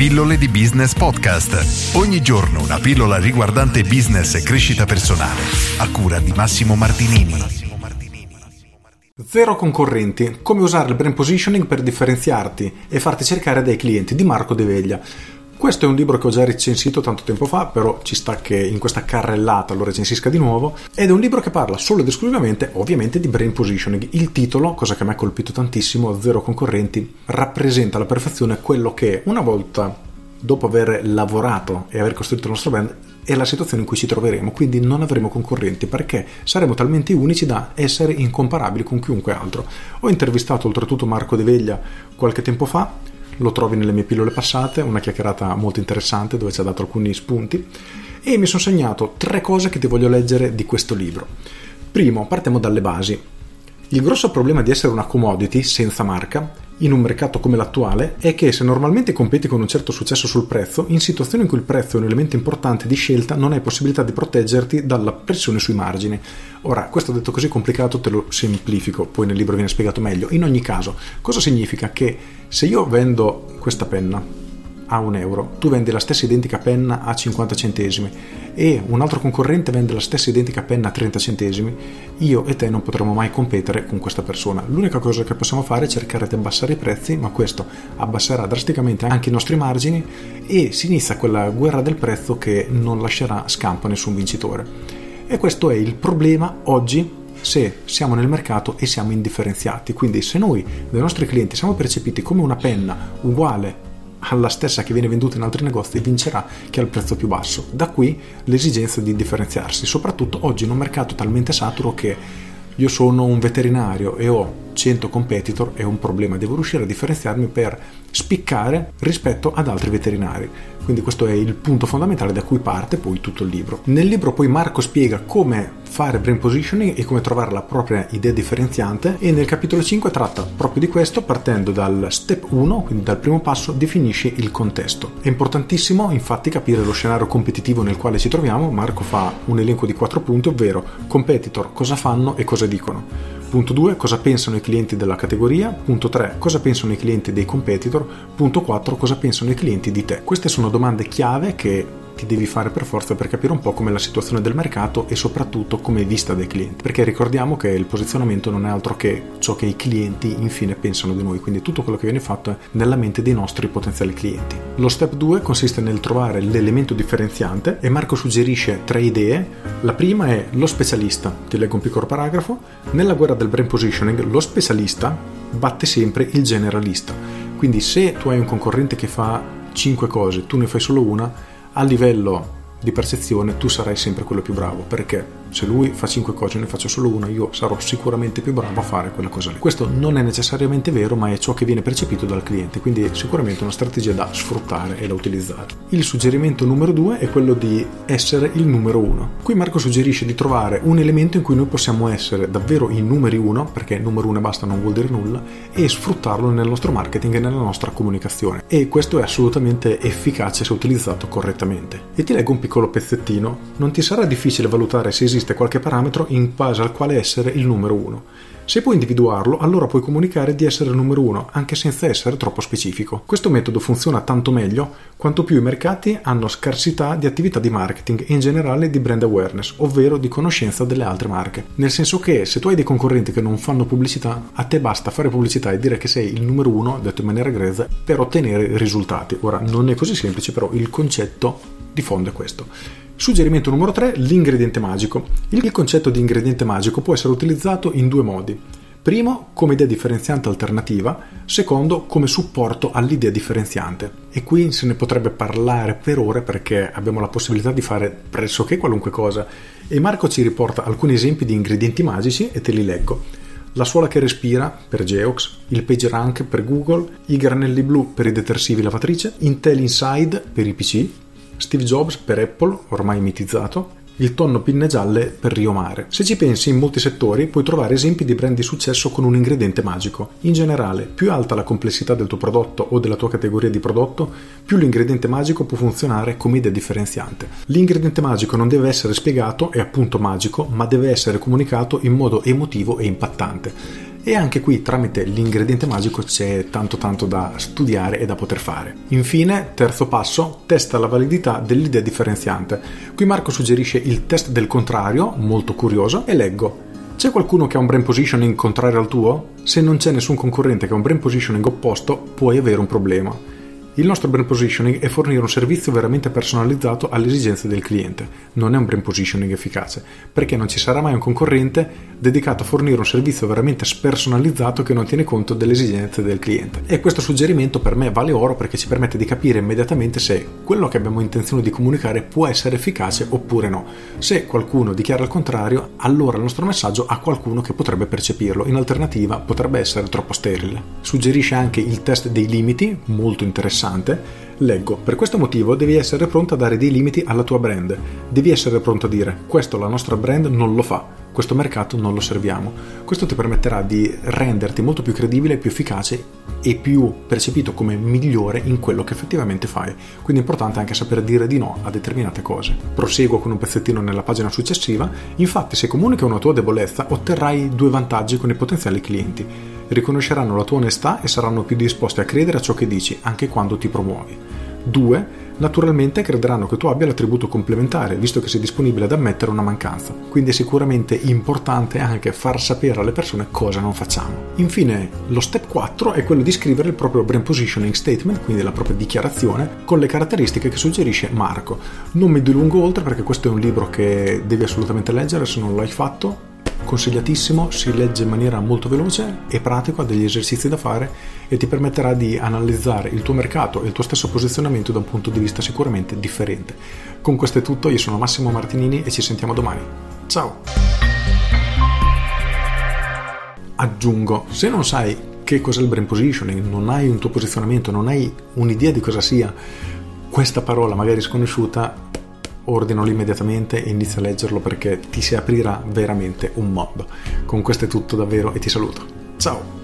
Pillole di Business Podcast. Ogni giorno una pillola riguardante business e crescita personale. A cura di Massimo Martinini. Zero concorrenti. Come usare il brand positioning per differenziarti e farti cercare dai clienti di Marco De Veglia. Questo è un libro che ho già recensito tanto tempo fa, però ci sta che in questa carrellata lo recensisca di nuovo. Ed è un libro che parla solo ed esclusivamente, ovviamente, di brain positioning. Il titolo, cosa che me ha colpito tantissimo, Zero concorrenti, rappresenta alla perfezione quello che una volta dopo aver lavorato e aver costruito il nostro brand è la situazione in cui ci troveremo, quindi non avremo concorrenti perché saremo talmente unici da essere incomparabili con chiunque altro. Ho intervistato oltretutto Marco De Veglia qualche tempo fa lo trovi nelle mie pillole passate, una chiacchierata molto interessante dove ci ha dato alcuni spunti e mi sono segnato tre cose che ti voglio leggere di questo libro. Primo, partiamo dalle basi. Il grosso problema di essere una commodity senza marca in un mercato come l'attuale è che se normalmente competi con un certo successo sul prezzo, in situazioni in cui il prezzo è un elemento importante di scelta non hai possibilità di proteggerti dalla pressione sui margini. Ora, questo detto così complicato te lo semplifico, poi nel libro viene spiegato meglio. In ogni caso, cosa significa? Che se io vendo questa penna a un euro, tu vendi la stessa identica penna a 50 centesimi e un altro concorrente vende la stessa identica penna a 30 centesimi, io e te non potremo mai competere con questa persona. L'unica cosa che possiamo fare è cercare di abbassare i prezzi, ma questo abbasserà drasticamente anche i nostri margini e si inizia quella guerra del prezzo che non lascerà scampo a nessun vincitore. E questo è il problema oggi se siamo nel mercato e siamo indifferenziati. Quindi se noi dai nostri clienti siamo percepiti come una penna uguale alla stessa che viene venduta in altri negozi vincerà chi ha il prezzo più basso. Da qui l'esigenza di differenziarsi, soprattutto oggi in un mercato talmente saturo che io sono un veterinario e ho 100 competitor, è un problema, devo riuscire a differenziarmi per spiccare rispetto ad altri veterinari. Quindi questo è il punto fondamentale da cui parte poi tutto il libro. Nel libro poi Marco spiega come fare brain positioning e come trovare la propria idea differenziante e nel capitolo 5 tratta proprio di questo partendo dal step 1, quindi dal primo passo definisce il contesto. È importantissimo infatti capire lo scenario competitivo nel quale ci troviamo, Marco fa un elenco di 4 punti, ovvero competitor, cosa fanno e cosa dicono Punto 2, cosa pensano i clienti della categoria. Punto 3, cosa pensano i clienti dei competitor. Punto 4, cosa pensano i clienti di te. Queste sono domande chiave che ti devi fare per forza per capire un po' com'è la situazione del mercato e soprattutto come è vista dai clienti. Perché ricordiamo che il posizionamento non è altro che ciò che i clienti infine pensano di noi, quindi tutto quello che viene fatto è nella mente dei nostri potenziali clienti. Lo step 2 consiste nel trovare l'elemento differenziante e Marco suggerisce tre idee. La prima è lo specialista, ti leggo un piccolo paragrafo. Nella guerra del brand positioning lo specialista batte sempre il generalista. Quindi se tu hai un concorrente che fa 5 cose, tu ne fai solo una, a livello di percezione tu sarai sempre quello più bravo perché se lui fa 5 cose e ne faccio solo una, io sarò sicuramente più bravo a fare quella cosa lì. Questo non è necessariamente vero, ma è ciò che viene percepito dal cliente, quindi è sicuramente una strategia da sfruttare e da utilizzare. Il suggerimento numero 2 è quello di essere il numero 1. Qui Marco suggerisce di trovare un elemento in cui noi possiamo essere davvero i numeri 1, perché numero 1 e basta non vuol dire nulla, e sfruttarlo nel nostro marketing e nella nostra comunicazione. E questo è assolutamente efficace se utilizzato correttamente. E ti leggo un piccolo pezzettino. Non ti sarà difficile valutare se esiste esiste qualche parametro in base al quale essere il numero 1. Se puoi individuarlo, allora puoi comunicare di essere il numero 1, anche senza essere troppo specifico. Questo metodo funziona tanto meglio quanto più i mercati hanno scarsità di attività di marketing e in generale di brand awareness, ovvero di conoscenza delle altre marche. Nel senso che se tu hai dei concorrenti che non fanno pubblicità, a te basta fare pubblicità e dire che sei il numero 1, detto in maniera grezza, per ottenere risultati. Ora, non è così semplice, però il concetto di fondo è questo. Suggerimento numero 3, l'ingrediente magico. Il concetto di ingrediente magico può essere utilizzato in due modi. Primo, come idea differenziante alternativa, secondo, come supporto all'idea differenziante. E qui se ne potrebbe parlare per ore perché abbiamo la possibilità di fare pressoché qualunque cosa. E Marco ci riporta alcuni esempi di ingredienti magici e te li leggo. La suola che respira per Geox, il PageRank per Google, i granelli blu per i detersivi lavatrice, Intel Inside per i PC, Steve Jobs per Apple, ormai mitizzato, il tonno pinne gialle per Rio Mare. Se ci pensi, in molti settori puoi trovare esempi di brand di successo con un ingrediente magico. In generale, più alta la complessità del tuo prodotto o della tua categoria di prodotto, più l'ingrediente magico può funzionare come idea differenziante. L'ingrediente magico non deve essere spiegato, è appunto magico, ma deve essere comunicato in modo emotivo e impattante. E anche qui tramite l'ingrediente magico c'è tanto tanto da studiare e da poter fare. Infine, terzo passo, testa la validità dell'idea differenziante. Qui Marco suggerisce il test del contrario, molto curioso, e leggo. C'è qualcuno che ha un brain positioning contrario al tuo? Se non c'è nessun concorrente che ha un brain positioning opposto, puoi avere un problema. Il nostro brand positioning è fornire un servizio veramente personalizzato alle esigenze del cliente. Non è un brand positioning efficace, perché non ci sarà mai un concorrente dedicato a fornire un servizio veramente spersonalizzato che non tiene conto delle esigenze del cliente. E questo suggerimento per me vale oro perché ci permette di capire immediatamente se quello che abbiamo intenzione di comunicare può essere efficace oppure no. Se qualcuno dichiara il contrario, allora il nostro messaggio ha qualcuno che potrebbe percepirlo, in alternativa potrebbe essere troppo sterile. Suggerisce anche il test dei limiti, molto interessante interessante, leggo, per questo motivo devi essere pronto a dare dei limiti alla tua brand, devi essere pronto a dire questo la nostra brand non lo fa, questo mercato non lo serviamo. Questo ti permetterà di renderti molto più credibile, più efficace e più percepito come migliore in quello che effettivamente fai. Quindi è importante anche saper dire di no a determinate cose. Proseguo con un pezzettino nella pagina successiva. Infatti, se comunica una tua debolezza, otterrai due vantaggi con i potenziali clienti riconosceranno la tua onestà e saranno più disposti a credere a ciò che dici, anche quando ti promuovi. 2. Naturalmente crederanno che tu abbia l'attributo complementare, visto che sei disponibile ad ammettere una mancanza. Quindi è sicuramente importante anche far sapere alle persone cosa non facciamo. Infine, lo step 4 è quello di scrivere il proprio brand positioning statement, quindi la propria dichiarazione, con le caratteristiche che suggerisce Marco. Non mi dilungo oltre perché questo è un libro che devi assolutamente leggere se non l'hai fatto consigliatissimo, si legge in maniera molto veloce e pratico, ha degli esercizi da fare e ti permetterà di analizzare il tuo mercato e il tuo stesso posizionamento da un punto di vista sicuramente differente. Con questo è tutto, io sono Massimo Martinini e ci sentiamo domani. Ciao! Aggiungo, se non sai che cos'è il brain positioning, non hai un tuo posizionamento, non hai un'idea di cosa sia questa parola magari sconosciuta, ordinalo immediatamente e inizia a leggerlo perché ti si aprirà veramente un mondo. Con questo è tutto davvero e ti saluto. Ciao!